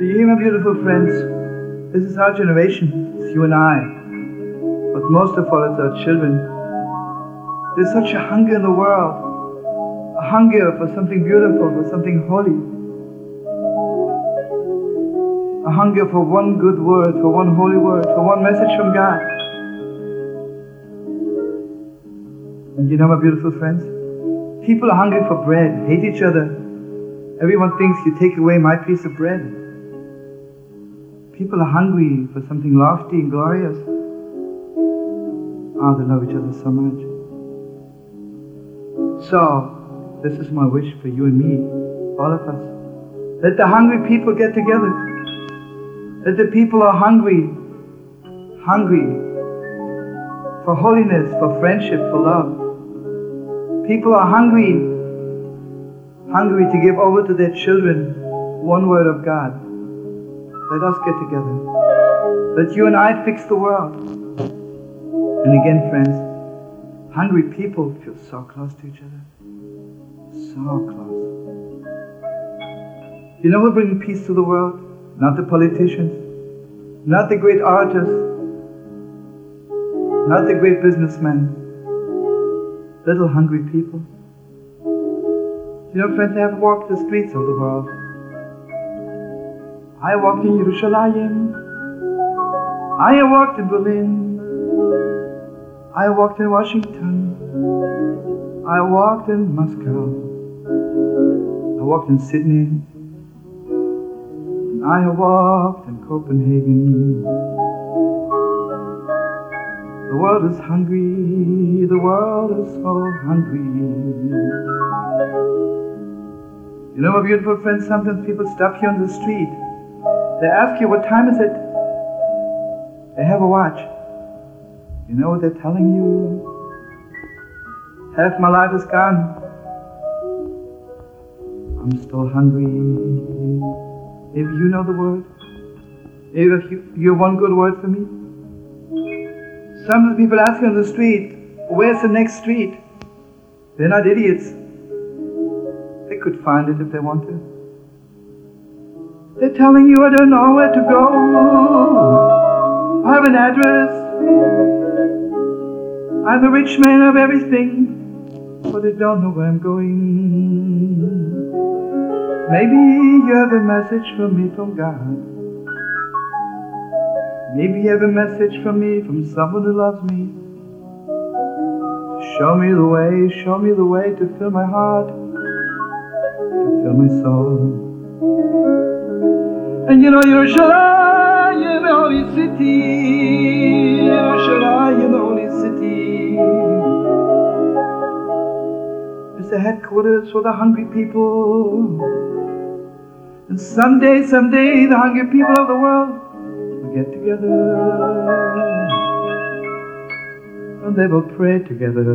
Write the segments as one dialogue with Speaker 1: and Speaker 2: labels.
Speaker 1: Do you hear, my beautiful friends? This is our generation. It's you and I. But most of all, it's our children. There's such a hunger in the world. A hunger for something beautiful, for something holy. A hunger for one good word, for one holy word, for one message from God. And you know, my beautiful friends, people are hungry for bread, hate each other. Everyone thinks you take away my piece of bread. People are hungry for something lofty and glorious. Oh, they love each other so much. So, this is my wish for you and me, all of us. Let the hungry people get together. Let the people are hungry, hungry for holiness, for friendship, for love. People are hungry, hungry to give over to their children one word of God. Let us get together. Let you and I fix the world. And again, friends, hungry people feel so close to each other. So close. You know who brings peace to the world? Not the politicians, not the great artists, not the great businessmen. Little hungry people. You know, friends, I have walked the streets of the world. I walked in Jerusalem. I walked in Berlin. I walked in Washington. I walked in Moscow. I walked in Sydney. And I walked in Copenhagen. The world is hungry. The world is so hungry. You know, my beautiful friends, sometimes people stop you on the street they ask you, what time is it? They have a watch. You know what they're telling you? Half my life is gone. I'm still hungry. Maybe you know the word. If you, you have one good word for me. Some of the people ask you on the street, where's the next street? They're not idiots. They could find it if they want to. They're telling you I don't know where to go. I have an address. I'm a rich man of everything, but I don't know where I'm going. Maybe you have a message for me from God. Maybe you have a message for me from someone who loves me. Show me the way, show me the way to fill my heart, to fill my soul. And you know Yerushalayim, the holy city, Yerushalayim, the holy city, is the headquarters for the hungry people. And someday, someday, the hungry people of the world will get together. And they will pray together.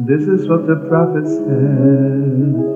Speaker 1: This is what the prophet says.